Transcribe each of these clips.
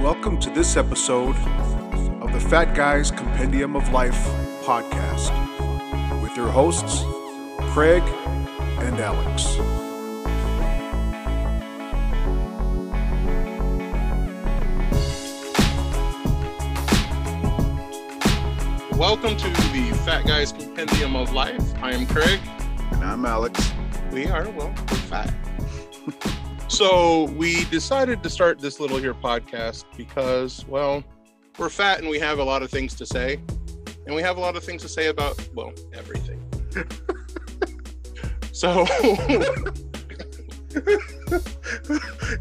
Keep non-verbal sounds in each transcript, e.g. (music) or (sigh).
Welcome to this episode of the Fat Guyz Compendium of Life podcast with your hosts, Craig and Alex. Welcome to the Fat Guyz Compendium of Life. I am Craig. And I'm Alex. We are, well, we're fat. (laughs) so we decided to start this little here podcast because, well, we're fat and we have a lot of things to say. And we have a lot of things to say about, well, everything. (laughs) so (laughs)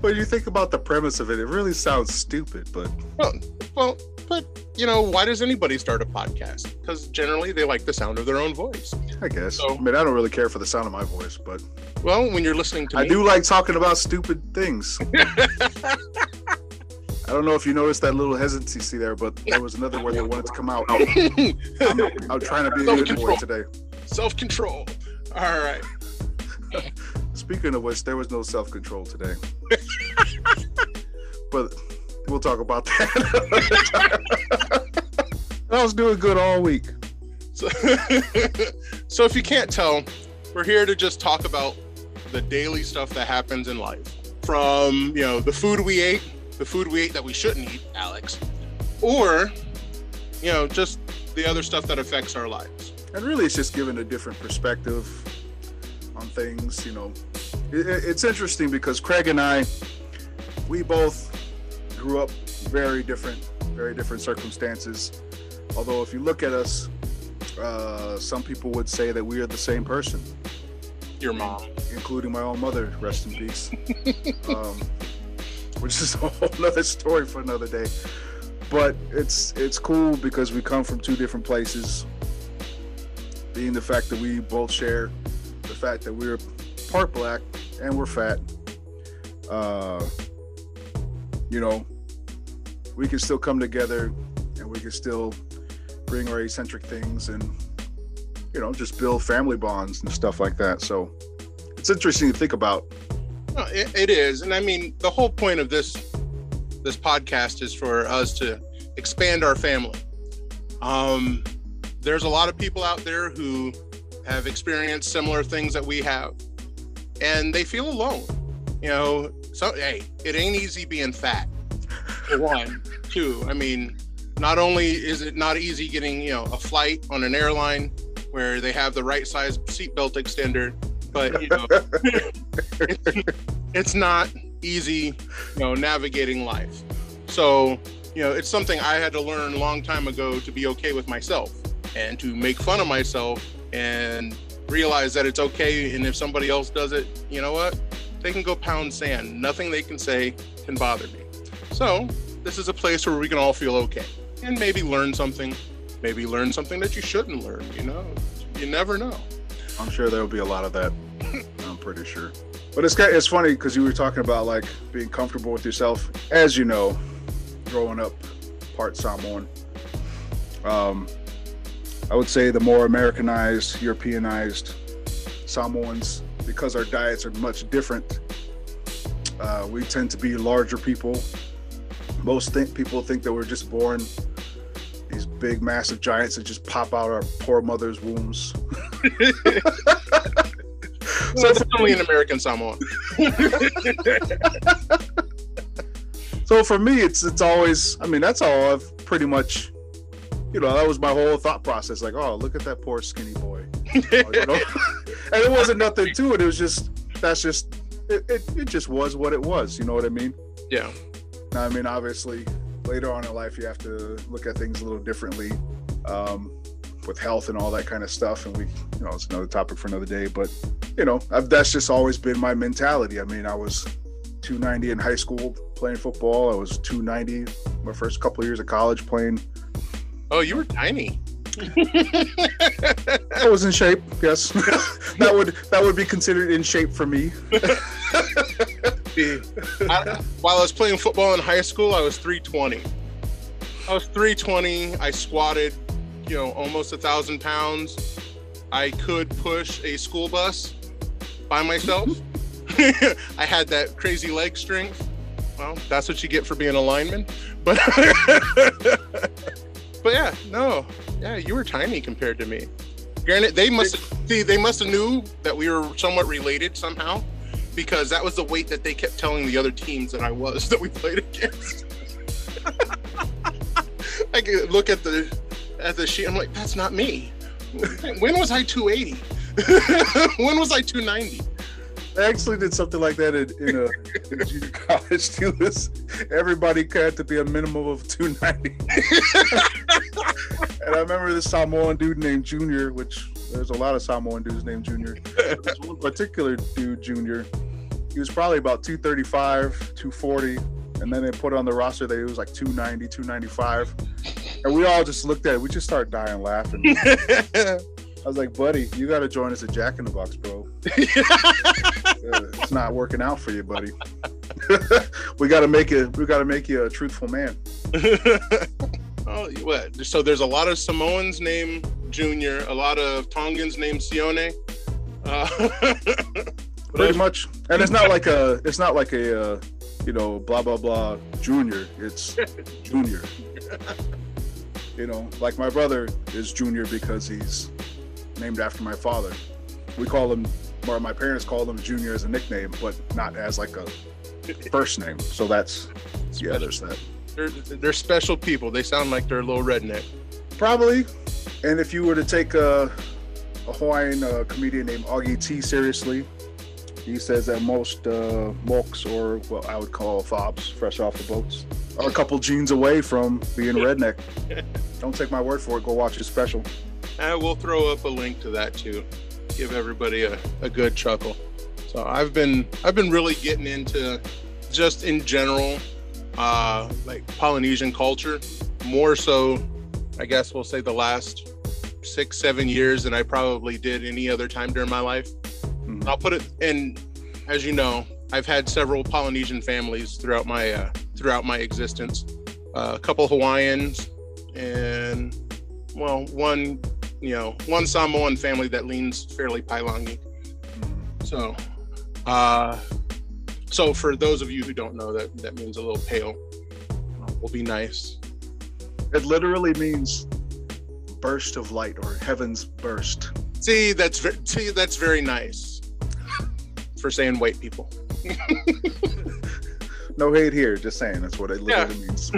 when you think about the premise of it, it really sounds stupid, but well, well, but you know, why does anybody start a podcast? Because generally they like the sound of their own voice. I guess. So- I mean, I don't really care for the sound of my voice, but Well, when you're listening to I me, do like talking about stupid things. (laughs) I don't know if you noticed that little hesitancy there, but there was another word that wanted to come out. (laughs) I'm, I'm trying to be a good boy today. self-control. All right. (laughs) Speaking of which, there was no self control today. but we'll talk about that. (laughs) I was doing good all week. So, (laughs) so if you can't tell, we're here to just talk about the daily stuff that happens in life. From, you know, the food we ate, the food we ate that we shouldn't eat, Alex, or, you know, just the other stuff that affects our lives. And really, it's just giving a different perspective on things. You know, it, it- it's interesting because Craig and I, we both grew up very different, very different circumstances. Although, if you look at us, uh, some people would say that we are the same person. Your mom. including my own mother, rest in peace. (laughs) um, which is a whole nother story for another day. But it's it's cool because we come from two different places. Being the fact that we both share the fact that we're part black and we're fat. Uh, you know, we can still come together and we can still bring our eccentric things and you know just build family bonds and stuff like that. So it's interesting to think about. No, it, it is, and I mean, the whole point of this this podcast is for us to expand our family. Um, there's a lot of people out there who have experienced similar things that we have, and they feel alone. You know, so hey, it ain't easy being fat. One, (laughs) two. I mean, not only is it not easy getting you know a flight on an airline where they have the right size seatbelt extender, but you know (laughs) it's, it's not easy, you know, navigating life. So, you know, it's something I had to learn a long time ago to be okay with myself and to make fun of myself and realize that it's okay. And if somebody else does it, you know what? They can go pound sand. Nothing they can say can bother me. So, this is a place where we can all feel okay and maybe learn something. Maybe learn something that you shouldn't learn, you know? You never know. I'm sure there will be a lot of that. (laughs) I'm pretty sure. But it's it's funny because you were talking about like being comfortable with yourself. As you know, growing up part Samoan, um, I would say the more Americanized, Europeanized Samoans, because our diets are much different, uh, we tend to be larger people. Most think people think that we're just born these big, massive giants that just pop out our poor mother's wombs. (laughs) So it's only an American Samoan. (laughs) So for me, it's it's always. I mean, that's all I've pretty much. You know, that was my whole thought process. Like, oh, look at that poor skinny boy. (laughs) Know? And it wasn't nothing to it. It was just that's just it, it. It just was what it was. You know what I mean? Yeah. I mean, obviously, later on in life, you have to look at things a little differently, um, with health and all that kind of stuff. And we, you know, it's another topic for another day. But you know, I've, that's just always been my mentality. I mean, I was 290 in high school playing football. I was 290 my first couple of years of college playing. Oh, you were tiny. I was in shape. Yes, (laughs) that would that would be considered in shape for me. (laughs) I, while I was playing football in high school, I was 320. I was 320. I squatted, you know, almost a thousand pounds. I could push a school bus by myself. (laughs) I had that crazy leg strength. well, that's what you get for being a lineman. But but yeah, no, yeah, you were tiny compared to me. Granted, they must see they must have knew that we were somewhat related somehow, because that was the weight that they kept telling the other teams that I was (laughs) that we played against. (laughs) I could look at the at the sheet. I'm like, that's not me. (laughs) When was I 280? when was I 290? I actually did something like that in, in, a, in junior (laughs) college too. Everybody had to be a minimum of 290. (laughs) and I remember this Samoan dude named Junior, which there's a lot of Samoan dudes named Junior. This one particular dude, Junior, he was probably about 235, 240. And then they put on the roster that he was like 290, 295. And we all just looked at it. We just started dying laughing. (laughs) I was like, buddy, you got to join us at Jack in the Box, bro. (laughs) Uh, it's not working out for you, buddy. (laughs) we got to make it. We got to make you a truthful man. (laughs) oh, what? So there's a lot of Samoans named Junior, a lot of Tongans named Sione. Uh, Pretty much, and it's not like a. It's not like a. Uh, you know, blah blah blah, Junior. It's Junior. you know, like my brother is Junior because he's named after my father. We call him, or my parents call him Junior as a nickname, but not as like a first name. So that's yeah, there's that. They're, they're special people. They sound like they're a little redneck. Probably. And if you were to take a, a Hawaiian uh, comedian named Augie T seriously, he says that most uh, mokes, or what I would call fobs, fresh off the boats, are a couple genes away from being (laughs) redneck. Don't take my word for it. Go watch his special. I will throw up a link to that too. Give everybody a, a good chuckle. So I've been I've been really getting into just in general, uh, like Polynesian culture, more so, I guess we'll say the last six seven years than I probably did any other time during my life. Mm-hmm. I'll put it in, as you know, I've had several Polynesian families throughout my uh, throughout my existence. Uh, a couple Hawaiians, and well, one you know one Samoan family that leans fairly Pailangi. So, uh, so for those of you who don't know, that that means a little pale. Uh, will be nice. It literally means burst of light or heaven's burst. See, that's see, that's very nice for saying white people. (laughs) no hate here, just saying that's what it literally yeah. means.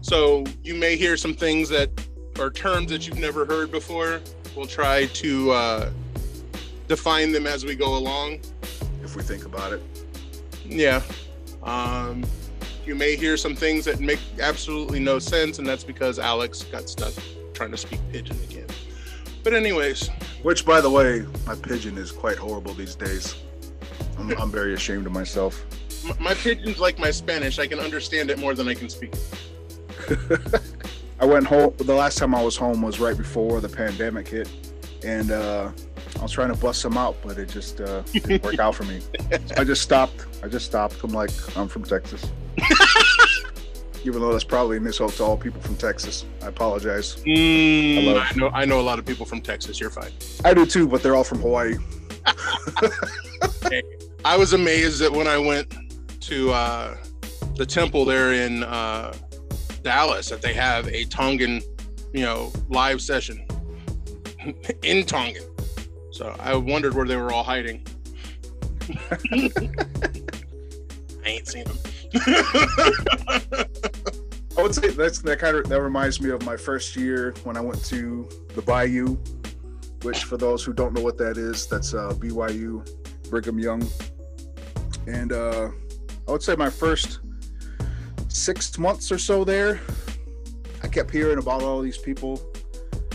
(laughs) so you may hear some things that are terms that you've never heard before. We'll try to uh, define them as we go along. If we think about it. Yeah. Um, you may hear some things that make absolutely no sense, and that's because Alex got stuck trying to speak pidgin again. But anyways, which by the way, my pidgin is quite horrible these days. I'm, I'm very ashamed of myself. My, my pidgin's like my Spanish. I can understand it more than I can speak. (laughs) I went home. The last time I was home was right before the pandemic hit, and uh, I was trying to bust them out, but it just uh, didn't work out for me. So I just stopped. I just stopped. I'm like, I'm from Texas (laughs) even though that's probably an insult to all people from Texas. I apologize. Mm, I, love, I, know I know a lot of people from Texas. You're fine. I do too, but they're all from Hawaii. (laughs) hey, I was amazed that when I went to uh, the temple there in uh, Dallas that they have a Tongan, you know, live session (laughs) in Tongan. So I wondered where they were all hiding. (laughs) I ain't seen them. (laughs) I would say that's that kind of that reminds me of my first year when I went to the Bayou, which for those who don't know what that is, that's uh, BYU, Brigham Young, and uh, I would say my first six months or so there, I kept hearing about all these people,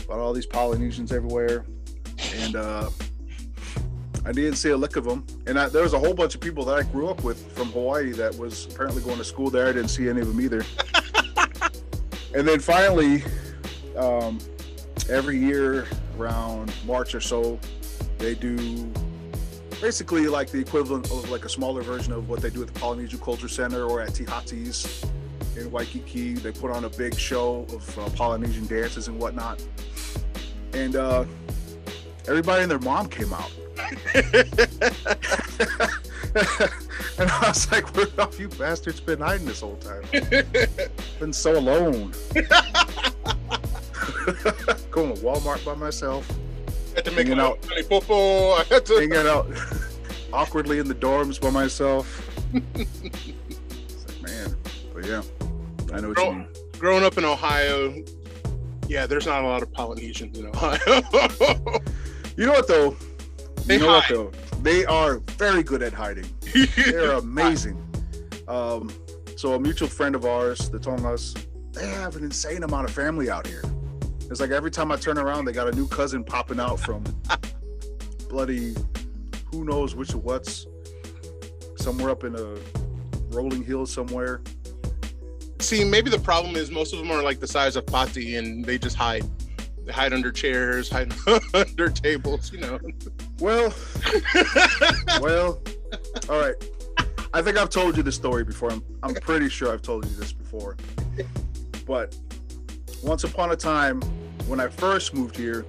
about all these Polynesians everywhere, and uh, I didn't see a lick of them. And I, there was a whole bunch of people that I grew up with from Hawaii that was apparently going to school there. I didn't see any of them either. (laughs) and then finally, um, every year around March or so, they do basically like the equivalent of like a smaller version of what they do at the Polynesian Culture Center or at Tihati's in Waikiki. They put on a big show of uh, Polynesian dances and whatnot. And uh, everybody and their mom came out. (laughs) And I was like, where have you bastards been hiding this whole time? (laughs) been so alone. (laughs) Going to Walmart by myself. Had to make Hanging out. popo. (laughs) I had to. hanging out (laughs) awkwardly in the dorms by myself. (laughs) it's like, man, but yeah, I know what you mean. Growing up in Ohio, yeah, there's not a lot of Polynesians in Ohio. You know what though? They you know hide. what though? They are very good at hiding. They're amazing. Um, so a mutual friend of ours, the Tongas, they have an insane amount of family out here. It's like every time I turn around, they got a new cousin popping out from (laughs) bloody who knows which of what's somewhere up in a rolling hill somewhere. See, maybe the problem is most of them are like the size of Patti and they just hide. They hide under chairs, hide (laughs) under tables, you know. Well, (laughs) well, all right. I think I've told you the story before. I'm, I'm pretty sure I've told you this before. But once upon a time, when I first moved here,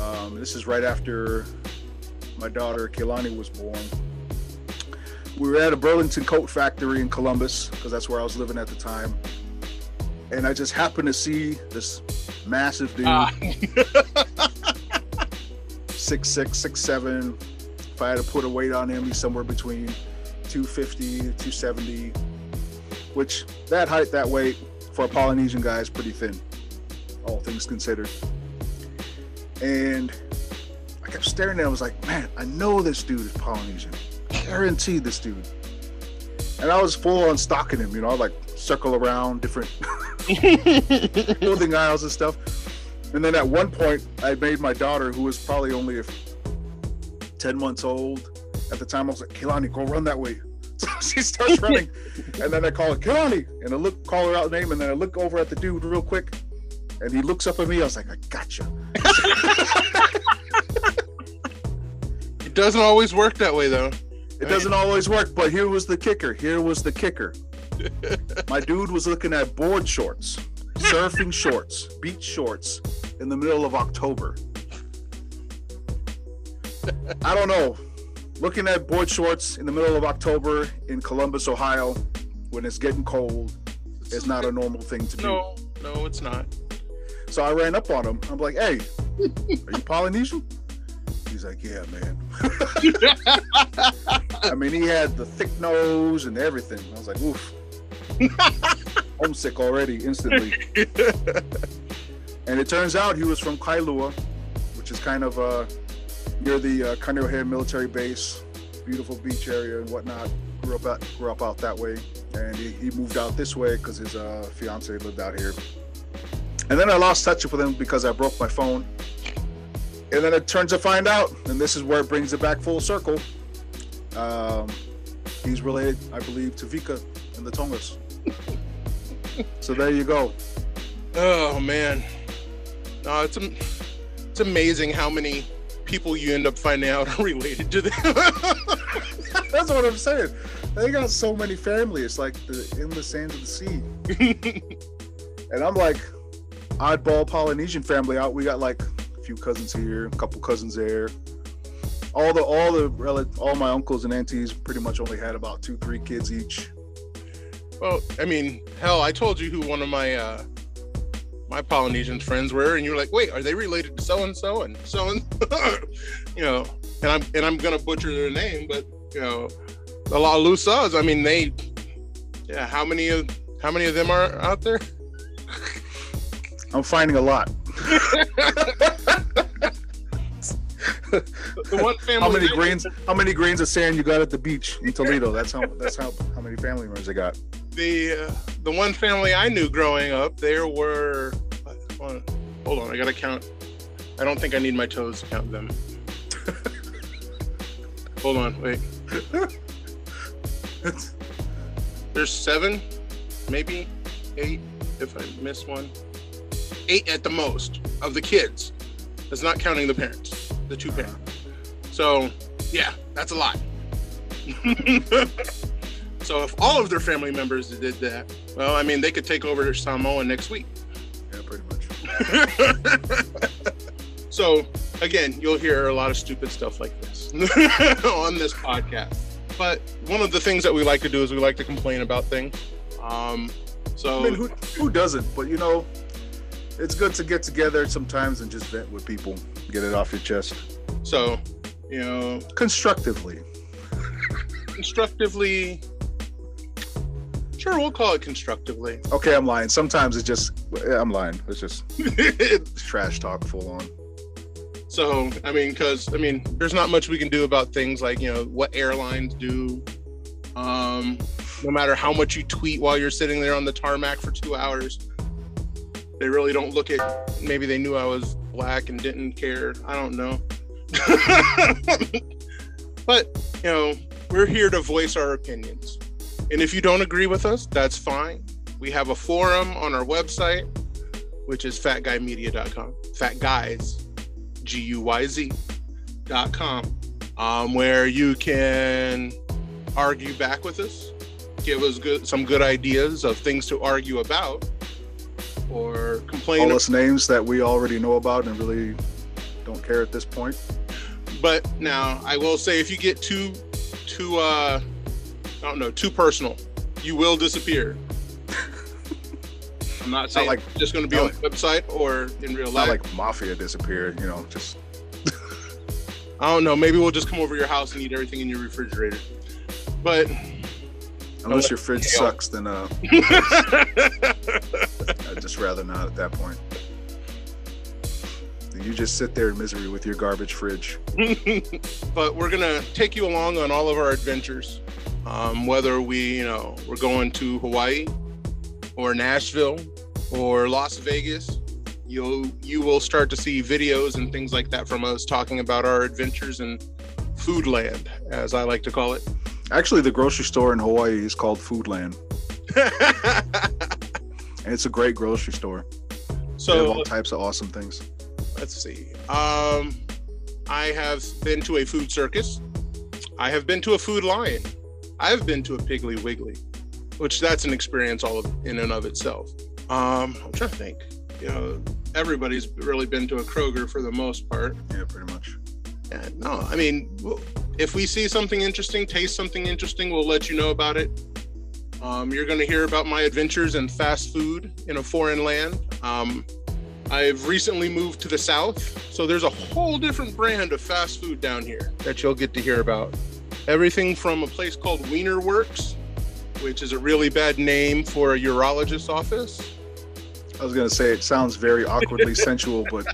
um, this is right after my daughter Kehlani was born. We were at a Burlington coat factory in Columbus because that's where I was living at the time. And I just happened to see this massive dude Ah, (laughs) six six, six seven. If I had to put a weight on him, he's somewhere between 250, 270, which that height, that weight for a Polynesian guy is pretty thin, all things considered. And I kept staring at him. I was like, man, I know this dude is Polynesian. Guaranteed this dude. And I was full on stalking him, you know, I'd like circle around different (laughs) clothing aisles and stuff. And then at one point, I made my daughter, who was probably only a 10 months old at the time, I was like, Kehlani, go run that way. (laughs) So she starts running. and then I call her, Kehlani. And I look, call her out name. And then I look over at the dude real quick. And he looks up at me. I was like, I gotcha. it doesn't always work that way though. It doesn't always work, but here was the kicker. Here was the kicker. (laughs) My dude was looking at board shorts, surfing shorts, beach shorts in the middle of October. I don't know. Looking at board shorts in the middle of October in Columbus, Ohio, when it's getting cold, is not a normal thing to do. No, no, it's not. So I ran up on him. I'm like, hey, are you Polynesian? He's like, yeah, man. (laughs) I mean, he had the thick nose and everything. I was like, oof. (laughs) Homesick already, instantly. and it turns out he was from Kailua, which is kind of uh, near the uh, Kaneohe military base, beautiful beach area and whatnot. Grew up out, grew up out that way, and he, he moved out this way because his uh, fiance lived out here. And then I lost touch with him because I broke my phone. And then it turns to find out, and this is where it brings it back full circle. Um, he's related, I believe, to Vika and the Tongas. so there you go. Oh man, no, it's am- it's amazing how many people you end up finding out are (laughs) related to them. (laughs) That's what I'm saying. They got so many family. It's like the endless sands of the sea. (laughs) And I'm like, oddball Polynesian family out. We got like a few cousins here, a couple cousins there. All the all the all my uncles and aunties pretty much only had about two, three kids each. well, I mean, hell, I told you who one of my uh, my Polynesian friends were, and you were like, "Wait, are they related to so and so and so (laughs) and?" you know, and I'm and I'm gonna butcher their name, but you know, the La Lusas. I mean, they, yeah. How many of how many of them are out there? I'm finding a lot. The one family. How many grains? How many grains of sand you got at the beach in Toledo? That's how. That's how. How many family members I got? the uh, the one family I knew growing up, there were. Hold on, hold on, I gotta count. I don't think I need my toes to count them. (laughs) hold on, wait. (laughs) There's seven, maybe eight, if I miss one. Eight at the most of the kids. That's not counting the parents, the two parents. So, yeah, that's a lot. (laughs) so, if all of their family members did that, well, I mean, they could take over Samoa next week. Yeah, pretty much. (laughs) so, again, you'll hear a lot of stupid stuff like this (laughs) on this podcast. but one of the things that we like to do is we like to complain about things. Um, so I mean, who, who doesn't? But you know, it's good to get together sometimes and just vent with people, get it off your chest so you know constructively. constructively. Sure, we'll call it constructively. Okay, I'm lying. Sometimes it's just I'm lying. It's just it's (laughs) trash talk full on. So, I mean, because I mean, there's not much we can do about things like you know what airlines do. Um, no matter how much you tweet while you're sitting there on the tarmac for two hours, they really don't look at. Maybe they knew I was black and didn't care. I don't know. (laughs) but you know, we're here to voice our opinions, and if you don't agree with us, that's fine. We have a forum on our website, which is fatguymedia.com. Fat guys G U Y Z dot com, um, where you can argue back with us, give us good some good ideas of things to argue about, or complain. All us names that we already know about and really don't care at this point. But now I will say, if you get too too uh, I don't know too personal, you will disappear. (laughs) I'm not saying like- like just going to be on not the website or in real life. Not like mafia disappeared, you know, just (laughs) I don't know. Maybe we'll just come over your house and eat everything in your refrigerator. But unless your fridge sucks, then uh, (laughs) I'd just rather not at that point. You just sit there in misery with your garbage fridge. (laughs) but we're gonna take you along on all of our adventures. Um, whether we, you know, we're going to Hawaii or Nashville or Las Vegas, you'll you will start to see videos and things like that from us talking about our adventures in Foodland, as I like to call it. Actually, the grocery store in Hawaii is called Foodland, and (laughs) it's a great grocery store. So They have all types of awesome things. let's see. Um, I have been to a food circus. I have been to a food lion. I've been to a Piggly Wiggly, which that's an experience all of, in and of itself. Um, I'm trying to think. You know, everybody's really been to a Kroger for the most part. Yeah, pretty much. Yeah, no, I mean, w- if we see something interesting, taste something interesting, we'll let you know about it. Um, you're going to hear about my adventures in fast food in a foreign land. Um, I've recently moved to the South, so there's a whole different brand of fast food down here that you'll get to hear about. Everything from a place called Wiener Works, which is a really bad name for a urologist's office. I was gonna say it sounds very awkwardly sensual, but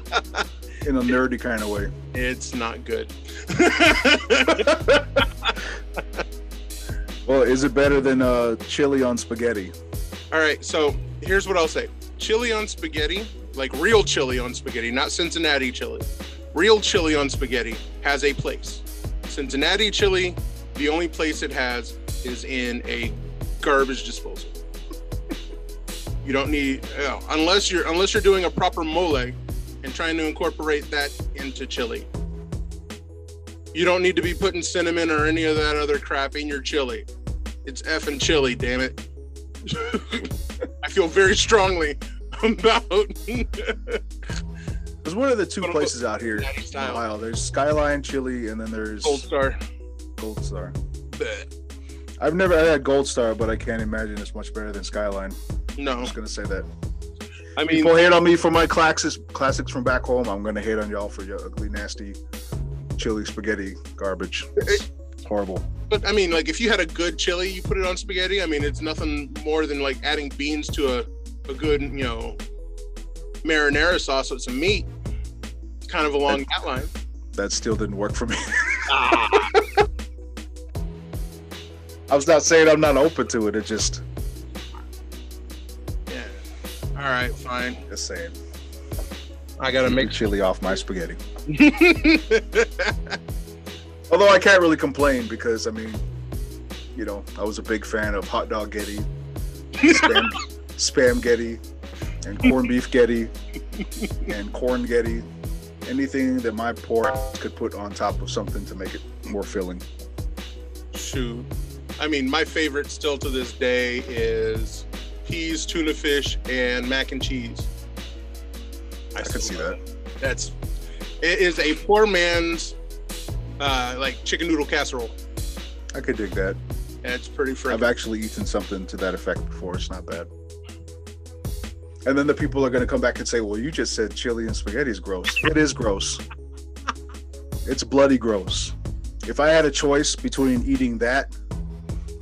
(laughs) in a nerdy kind of way. It's not good. (laughs) Well, is it better than uh, chili on spaghetti? All right, so here's what I'll say: chili on spaghetti, like real chili on spaghetti, not Cincinnati chili. Real chili on spaghetti has a place. Cincinnati chili, the only place it has is in a garbage disposal. you don't need, you know, unless you're unless you're doing a proper mole and trying to incorporate that into chili. You don't need to be putting cinnamon or any of that other crap in your chili. It's effing chili, damn it. (laughs) I feel very strongly about (laughs) There's one of the two places out here in. Ohio. There's Skyline Chili, and then there's Gold Star. Gold Star. Bleh. I've never had Gold Star, but I can't imagine it's much better than Skyline. No, I'm just gonna say that. I mean, People hate on me for my classics, classics from back home. I'm gonna hate on y'all for your ugly, nasty chili spaghetti garbage. It's horrible. but I mean, like if you had a good chili, you put it on spaghetti. I mean, it's nothing more than like adding beans to a, a good, you know, marinara sauce with some meat, It's kind of along that line. That still didn't work for me. (laughs) Ah, I was not saying I'm not open to it. It just, yeah. All right, fine. just saying. I gotta make chili off my spaghetti. (laughs) Although I can't really complain because I mean, you know, I was a big fan of hot dog getty, spam, (laughs) spam getty, and corned beef getty, and corn getty. Anything that my pork could put on top of something to make it more filling. Shoot. I mean, my favorite still to this day is peas, tuna fish, and mac and cheese. I can see that. That's it is a poor man's uh, like chicken noodle casserole. I could dig that. And it's pretty I've actually eaten something to that effect before. It's not bad. And then the people are going to come back and say, "Well, you just said chili and spaghetti is gross." It is gross. (laughs) It's bloody gross. If I had a choice between eating that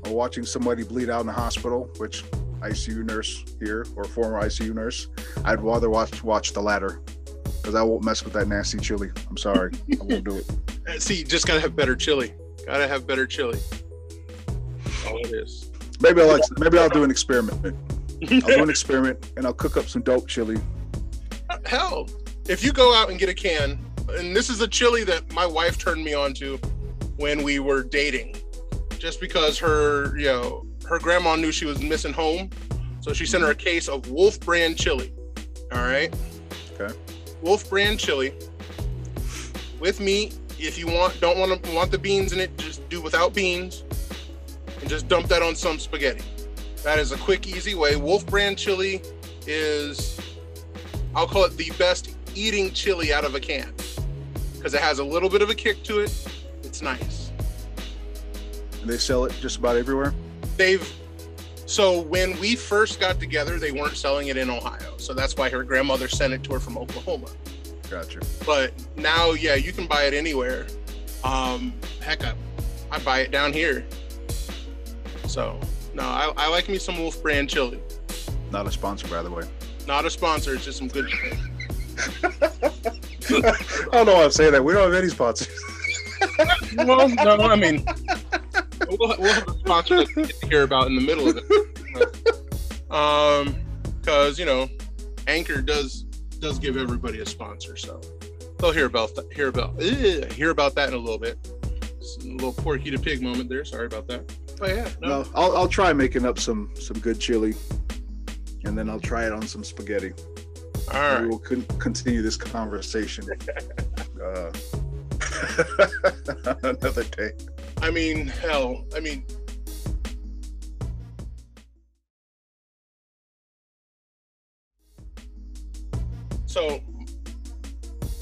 or watching somebody bleed out in the hospital, which ICU nurse here or former ICU nurse, I'd rather watch watch the latter because I won't mess with that nasty chili. I'm sorry, I won't do it. (laughs) Uh, See, just gotta have better chili. Gotta have better chili. All it is. Maybe I'll maybe I'll do an experiment. I'll do an experiment and I'll cook up some dope chili. Hell, if you go out and get a can, and this is a chili that my wife turned me on to when we were dating, just because her, you know, her grandma knew she was missing home, so she sent her a case of Wolf brand chili. All right. Okay. Wolf brand chili with meat. If you want, don't want to want the beans in it, just do without beans, and just dump that on some spaghetti. That is a quick, easy way. Wolf brand chili is, I'll call it the best eating chili out of a can because it has a little bit of a kick to it. It's nice. And they sell it just about everywhere. They've so when we first got together, they weren't selling it in Ohio, so that's why her grandmother sent it to her from Oklahoma. Gotcha. But now, yeah, you can buy it anywhere. Um, heck, I, I buy it down here. So no, I, I like me some Wolf brand chili. Not a sponsor, by the way. Not a sponsor, it's just some good. (laughs) I don't know why I'm saying that. We don't have any sponsors. well, no, I mean, we'll, we'll have a sponsor that we get to hear about in the middle of it. Um, because you know, Anchor does does give everybody a sponsor, so they'll hear about that. Hear about ugh, hear about that in a little bit. Just a little Porky the Pig moment there. Sorry about that. But yeah, no, No, I'll, I'll try making up some some good chili, and then I'll try it on some spaghetti. All right. We will con- continue this conversation (laughs) uh, (laughs) another day. I mean, hell, I mean. So,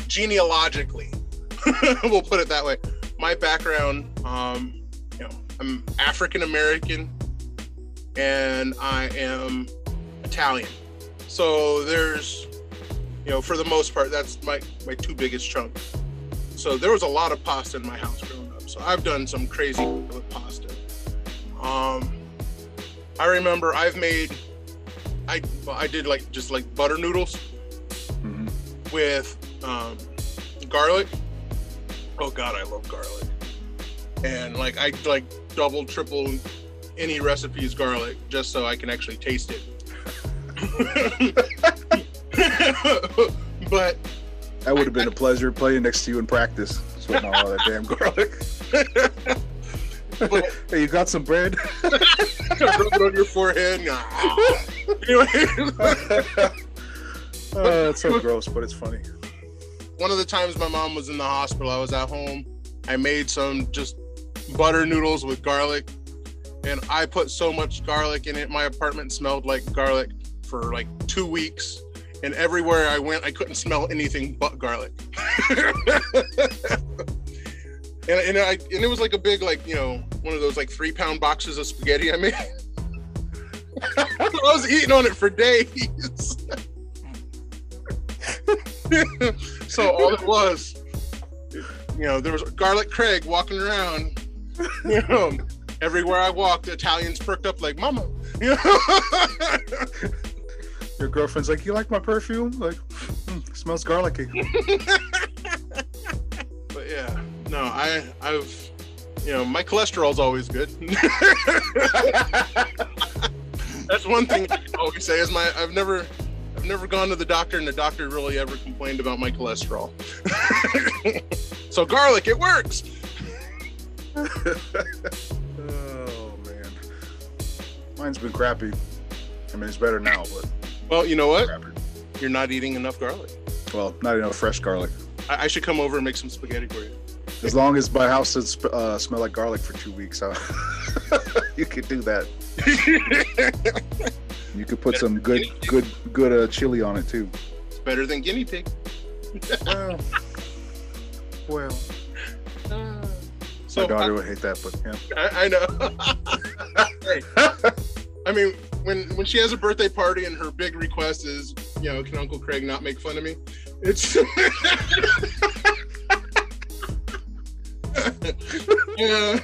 genealogically, (laughs) we'll put it that way. My background, um, you know, I'm African American, and I am Italian. So there's, you know, for the most part, that's my my two biggest chunks. So there was a lot of pasta in my house growing. So I've done some crazy with pasta. Um, I remember I've made, I well, I did like just like butter noodles Mhm. with um, garlic. Oh God, I love garlic. And like I like double, triple any recipes garlic just so I can actually taste it. but (laughs) That would have been a (laughs) pleasure playing next to you in practice, sweating all that damn garlic. (laughs) hey, you got some bread? (laughs) rub it on your forehead. Ah. anyway, Oh, it's so gross, but it's funny. one of the times my mom was in the hospital, I was at home. I made some just butter noodles with garlic, and I put so much garlic in it. My apartment smelled like garlic for like two weeks, and everywhere I went, I couldn't smell anything but garlic. (laughs) and and I and it was like a big like you know one of those like three pound boxes of spaghetti I made. (laughs) I was eating on it for days. (laughs) so all it was, you know, there was garlic Craig walking around. You know, everywhere I walked, the Italians perked up like, "Mama," you (laughs) know. Your girlfriend's like, "You like my perfume? Like, mm, smells garlicky." but yeah, no, I, I've, you know, my cholesterol's always good. (laughs) That's one thing I always say is my I've never I've never gone to the doctor and the doctor really ever complained about my cholesterol. (laughs) so garlic, it works. oh man, mine's been crappy. I mean, it's better now, but Well, you know what? You're not eating enough garlic. Well, not enough fresh garlic. I, I should come over and make some spaghetti for you. As long as my house doesn't sp- uh, smell like garlic for two weeks, I- (laughs) you could do that. You could put some good, good, good uh, chili on it too. It's better than guinea pig. (laughs) Well, well, So My daughter I, would hate that, but yeah. I, I know. (laughs) Hey, I mean, when when she has a birthday party and her big request is, you know, can Uncle Craig not make fun of me? It's yeah.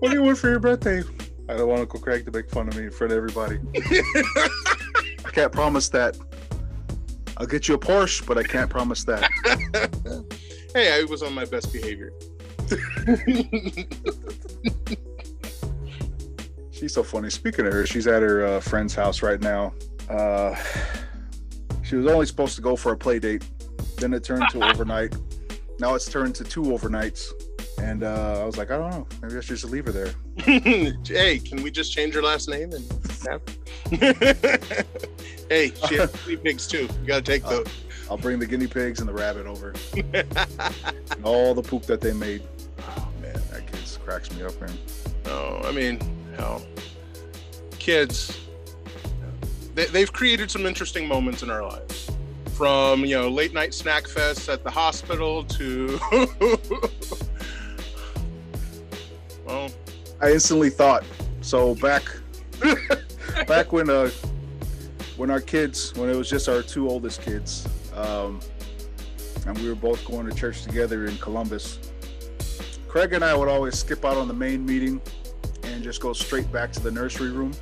What do you want for your birthday? I don't want Uncle Craig to make fun of me in front of everybody. (laughs) I can't promise that. I'll get you a Porsche, but I can't promise that. (laughs) hey, I was on my best behavior. (laughs) She's so funny. Speaking of her, she's at her uh, friend's house right now. Uh, she was only supposed to go for a play date. Then it turned to overnight. Now it's turned to two overnights. And uh, I was like, I don't know. Maybe I should just leave her there. (laughs) hey, can we just change her last name and (laughs) hey, she has guinea pigs too. You gotta take those. I'll bring the guinea pigs and the rabbit over. and all the poop that they made. Oh man, that kid cracks me up, man. No, I mean, know, kids, they, they've created some interesting moments in our lives. From you know late night snack fests at the hospital to, (laughs) I instantly thought. So back, (laughs) back when uh, when our kids, when it was just our two oldest kids, um, and we were both going to church together in Columbus. Craig and I would always skip out on the main meeting and just go straight back to the nursery room,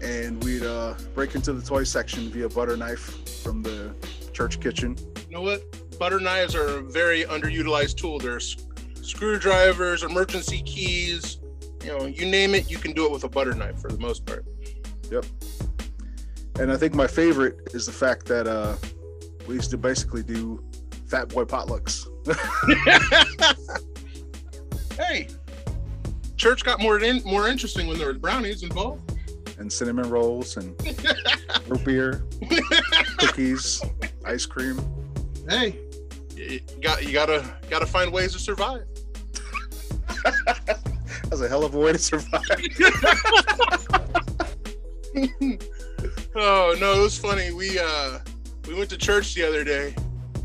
and we'd uh, break into the toy section via butter knife from the church kitchen. you know what? Butter knives are a very underutilized tool. There's screwdrivers, emergency keys, you know, you name it, you can do it with a butter knife for the most part. Yep. And I think my favorite is the fact that uh, we used to basically do fat boy potlucks. (laughs) hey, church got more in, more interesting when there were brownies involved. and cinnamon rolls and (laughs) root beer, cookies, ice cream. Hey, you got you gotta gotta find ways to survive. That's a hell of a way to survive. (laughs) oh no, it was funny. We uh we went to church the other day,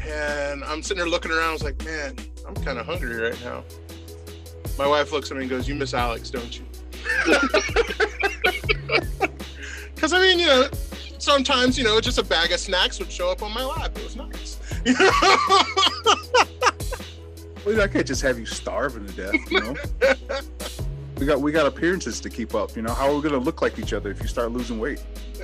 and I'm sitting there looking around. I was like, man, I'm kind of hungry right now. My wife looks at me and goes, "You miss Alex, don't you?" (laughs) Because I mean, you know, sometimes you know, just a bag of snacks would show up on my lap. It was nice. (laughs) You know? Well, I can't just have you starving to death, you know. (laughs) we got we got appearances to keep up. You know, how are we gonna look like each other if you start losing weight? (laughs)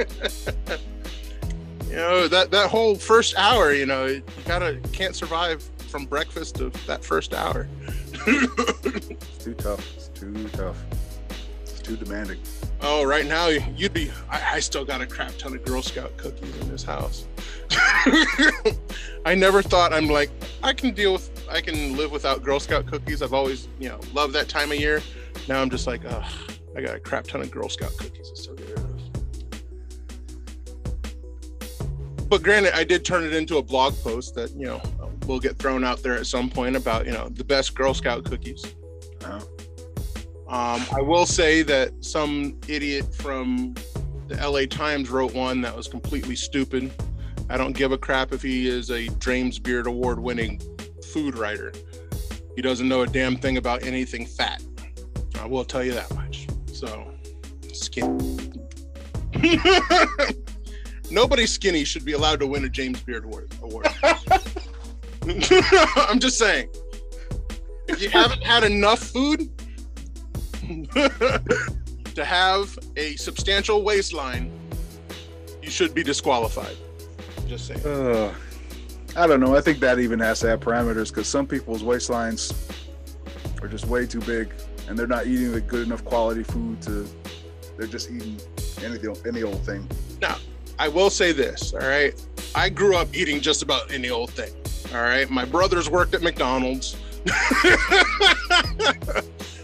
you know that that whole first hour. You know, you gotta can't survive from breakfast to that first hour. It's too tough. It's too tough. It's too demanding. Oh, right now you'd be. I, I still got a crap ton of Girl Scout cookies in this house. (laughs) I never thought I'm like I can deal with. I can live without Girl Scout cookies. I've always, you know, loved that time of year. Now I'm just like, ugh, I got a crap ton of Girl Scout cookies to still get rid of. But granted, I did turn it into a blog post that you know will get thrown out there at some point about you know the best Girl Scout cookies. Uh, Um, I will say that some idiot from the LA Times wrote one that was completely stupid. I don't give a crap if he is a James Beard Award winning food writer. He doesn't know a damn thing about anything fat. I will tell you that much. So, skinny. (laughs) Nobody skinny should be allowed to win a James Beard Award. (laughs) I'm just saying. If you haven't had enough food, (laughs) to have a substantial waistline, you should be disqualified. Just saying. uh, I don't know. I think that even has to have parameters because some people's waistlines are just way too big, and they're not eating the good enough quality food to. They're just eating any any old thing. Now, I will say this, all right? I grew up eating just about any old thing. All right. My brothers worked at McDonald's. (laughs)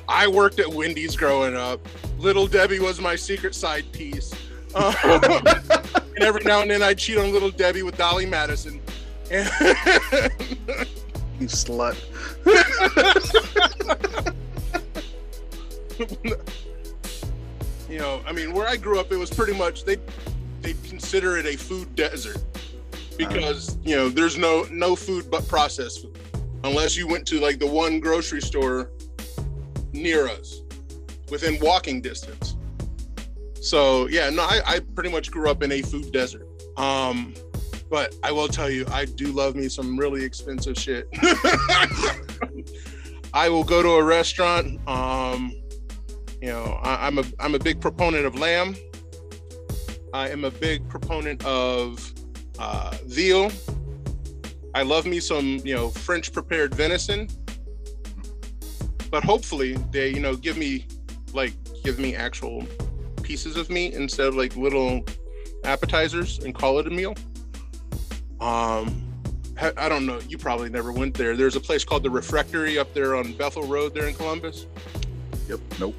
I worked at Wendy's growing up. Little Debbie was my secret side piece. Uh, (laughs) and every now and then I'd cheat on Little Debbie with Dolly Madison. (laughs) You slut. (laughs) you know, I mean, where I grew up, it was pretty much they they consider it a food desert because you know there's no no food but processed food, unless you went to like the one grocery store near us, within walking distance. So yeah, no, I, I pretty much grew up in a food desert. Um, but I will tell you, I do love me some really expensive shit. (laughs) I will go to a restaurant. Um, you know, I, I'm a I'm a big proponent of lamb. I am a big proponent of uh, veal. I love me some, you know, French prepared venison. But hopefully they, you know, give me like give me actual pieces of meat instead of like little appetizers and call it a meal. Um, I don't know. You probably never went there. There's a place called the Refectory up there on Bethel Road there in Columbus. Yep. Nope.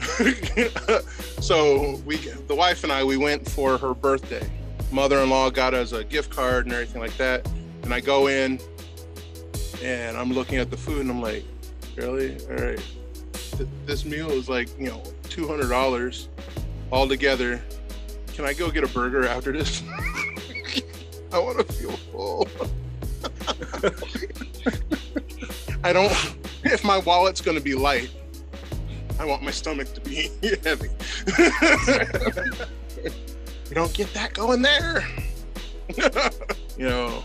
(laughs) so we, the wife and I, we went for her birthday. Mother-in-law got us a gift card and everything like that. And I go in, and I'm looking at the food, and I'm like, really? All right. Th- this meal is like, you know, two hundred dollars all together. Can I go get a burger after this? (laughs) I want to feel full. I don't. If my wallet's going to be light, I want my stomach to be (laughs) heavy. you don't get that going there. (laughs) you know,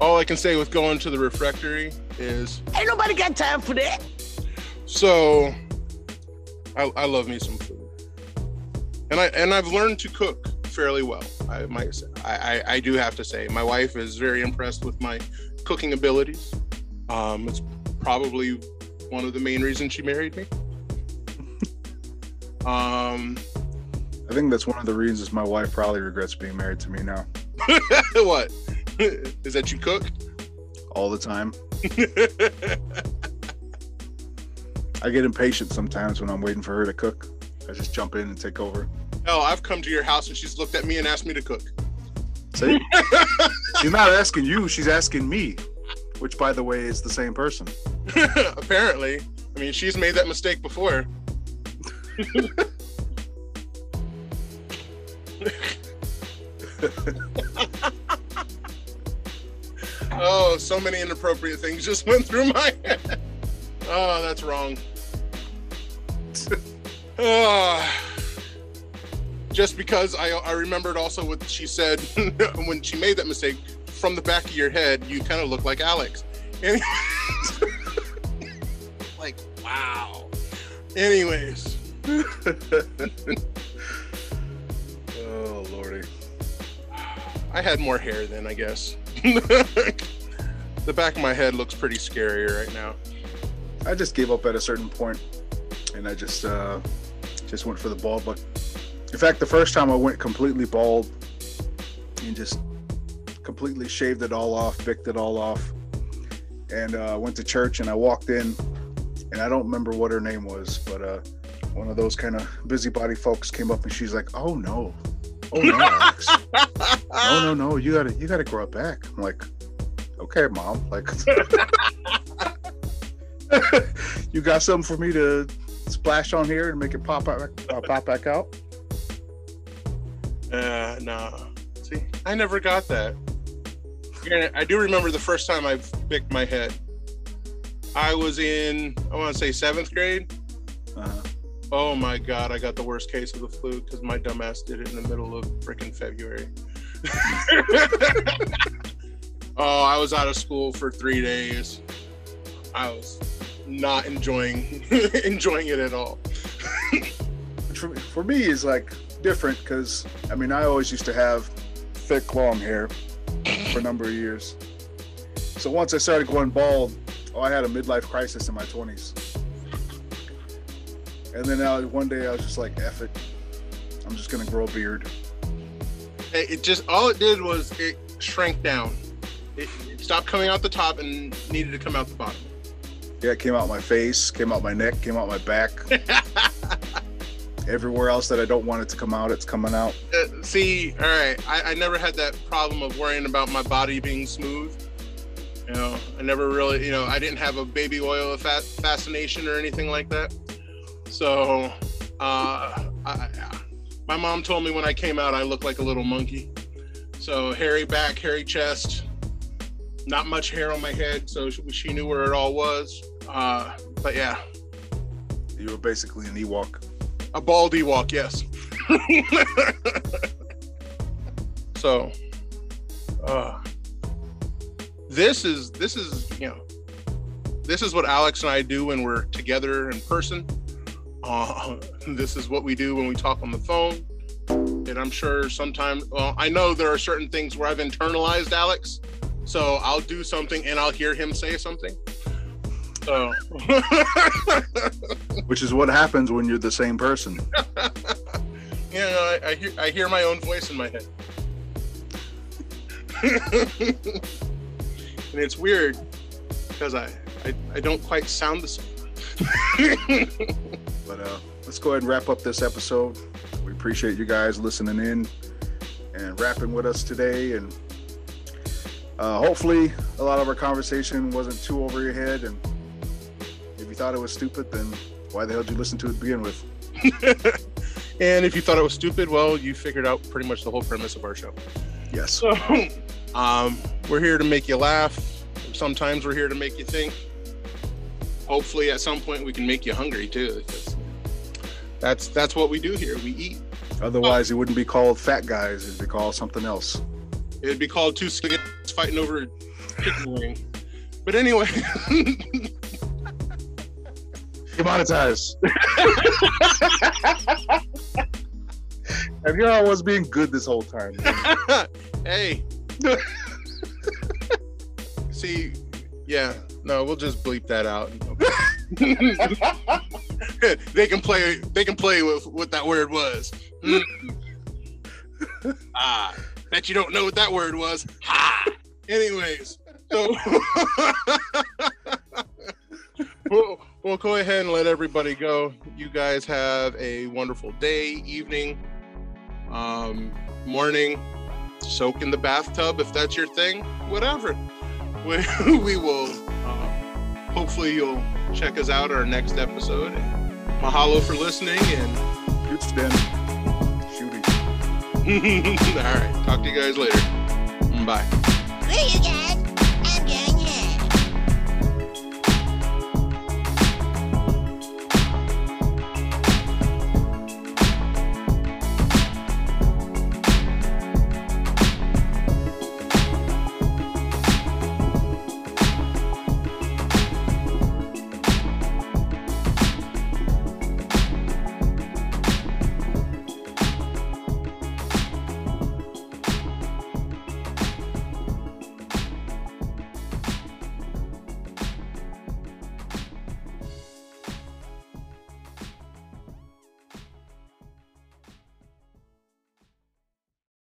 all I can say with going to the refectory is ain't nobody got time for that. So, I, I love me some food, and I and I've learned to cook fairly well. I. I, I, I do have to say, my wife is very impressed with my cooking abilities. Um, it's probably one of the main reasons she married me. (laughs) um, I think that's one of the reasons my wife probably regrets being married to me now. (laughs) what? (laughs) Is that you cook? All the time. I get impatient sometimes when I'm waiting for her to cook. I just jump in and take over. Oh, I've come to your house and she's looked at me and asked me to cook. See? (laughs) she's not asking you, she's asking me, which, by the way, is the same person. (laughs) Apparently. I mean, she's made that mistake before. (laughs) oh, so many inappropriate things just went through my head. Oh, that's wrong. oh just because I, I remembered also what she said (laughs) when she made that mistake from the back of your head, you kind of look like Alex. (laughs) Like, wow. Anyways. (laughs) oh, Lordy. I had more hair then, I guess. the back of my head looks pretty scary right now. I just gave up at a certain point and I just uh just went for the ball but in fact, the first time I went completely bald and just completely shaved it all off, picked it all off, and uh, went to church. And I walked in, and I don't remember what her name was, but uh, one of those kind of busybody folks came up and she's like, "Oh no, oh no, Alex. (laughs) oh no, no, you gotta you gotta grow it back." I'm like, "Okay, mom, like." (laughs) you got something for me to splash on here and make it pop out, uh, pop back out? Uh, no. See, I never got that. I do remember the first time I picked my head. I was in, I want to say seventh grade. Uh-huh. Oh my god, I got the worst case of the flu because my dumbass did it in the middle of freaking February. (laughs) oh, I was out of school for three days. I was not enjoying (laughs) enjoying it at all. for, (laughs) for me, is like different because I mean I always used to have thick long hair for a number of years. So once I started going bald, oh, I had a midlife crisis in my 20s. And then I, one day I was just like, "Eff it, I'm just gonna grow a beard." It just all it did was it shrank down. It, it stopped coming out the top and needed to come out the bottom. Yeah, it came out my face, came out my neck, came out my back. (laughs) everywhere else that I don't want it to come out, it's coming out. Uh, see, all right, I, I never had that problem of worrying about my body being smooth. You know, I never really, you know, I didn't have a baby oil fa- fascination or anything like that. So, uh, I, my mom told me when I came out, I looked like a little monkey. So, hairy back, hairy chest, not much hair on my head. So, she, she knew where it all was. Uh, but yeah, You were basically an Ewok. A bald Ewok, yes. so, uh, this is this is you know this is what Alex and I do when we're together in person. Uh, this is what we do when we talk on the phone. And I'm sure sometimes, well, I know there are certain things where I've internalized Alex. So I'll do something and I'll hear him say something. So, (laughs) which is what happens when you're the same person. (laughs) yeah, I, I hear I hear my own voice in my head, (laughs) and it's weird because I, I I don't quite sound the same. but uh, let's go ahead and wrap up this episode. We appreciate you guys listening in and rapping with us today, and uh, hopefully a lot of our conversation wasn't too over your head and you thought it was stupid, then why the hell did you listen to it to begin with? (laughs) and if you thought it was stupid, well, you figured out pretty much the whole premise of our show. Yes. So, (laughs) um, we're here to make you laugh. Sometimes we're here to make you think. Hopefully, at some point, we can make you hungry too. That's that's what we do here. We eat. Otherwise, it wouldn't be called fat guys. It'd be called something else. It'd be called two skinny fighting over a chicken wing. But anyway. (laughs) Demonetized. and here I was being good this whole time. (laughs) hey. (laughs) See, yeah, no, we'll just bleep that out. (laughs) they can play. They can play with what that word was. Mm. ah, bet you don't know what that word was. Ha. Anyways, so we'll, we'll go ahead and let everybody go. You guys have a wonderful day, evening, um, morning. Soak in the bathtub if that's your thing. Whatever. (laughs) We, we will. Uh, hopefully, you'll check us out our next episode. Mahalo for listening and it's been shooting. (laughs) All right. Talk to you guys later. Bye. See you guys.